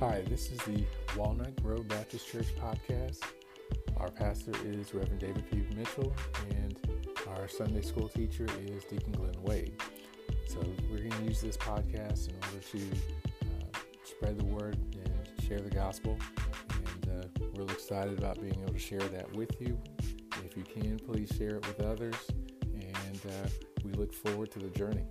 Hi, this is the Walnut Grove Baptist Church podcast. Our pastor is Reverend David P. Mitchell, and our Sunday school teacher is Deacon Glenn Wade. So, we're going to use this podcast in order to uh, spread the word and share the gospel. And uh, we're really excited about being able to share that with you. If you can, please share it with others. And uh, we look forward to the journey.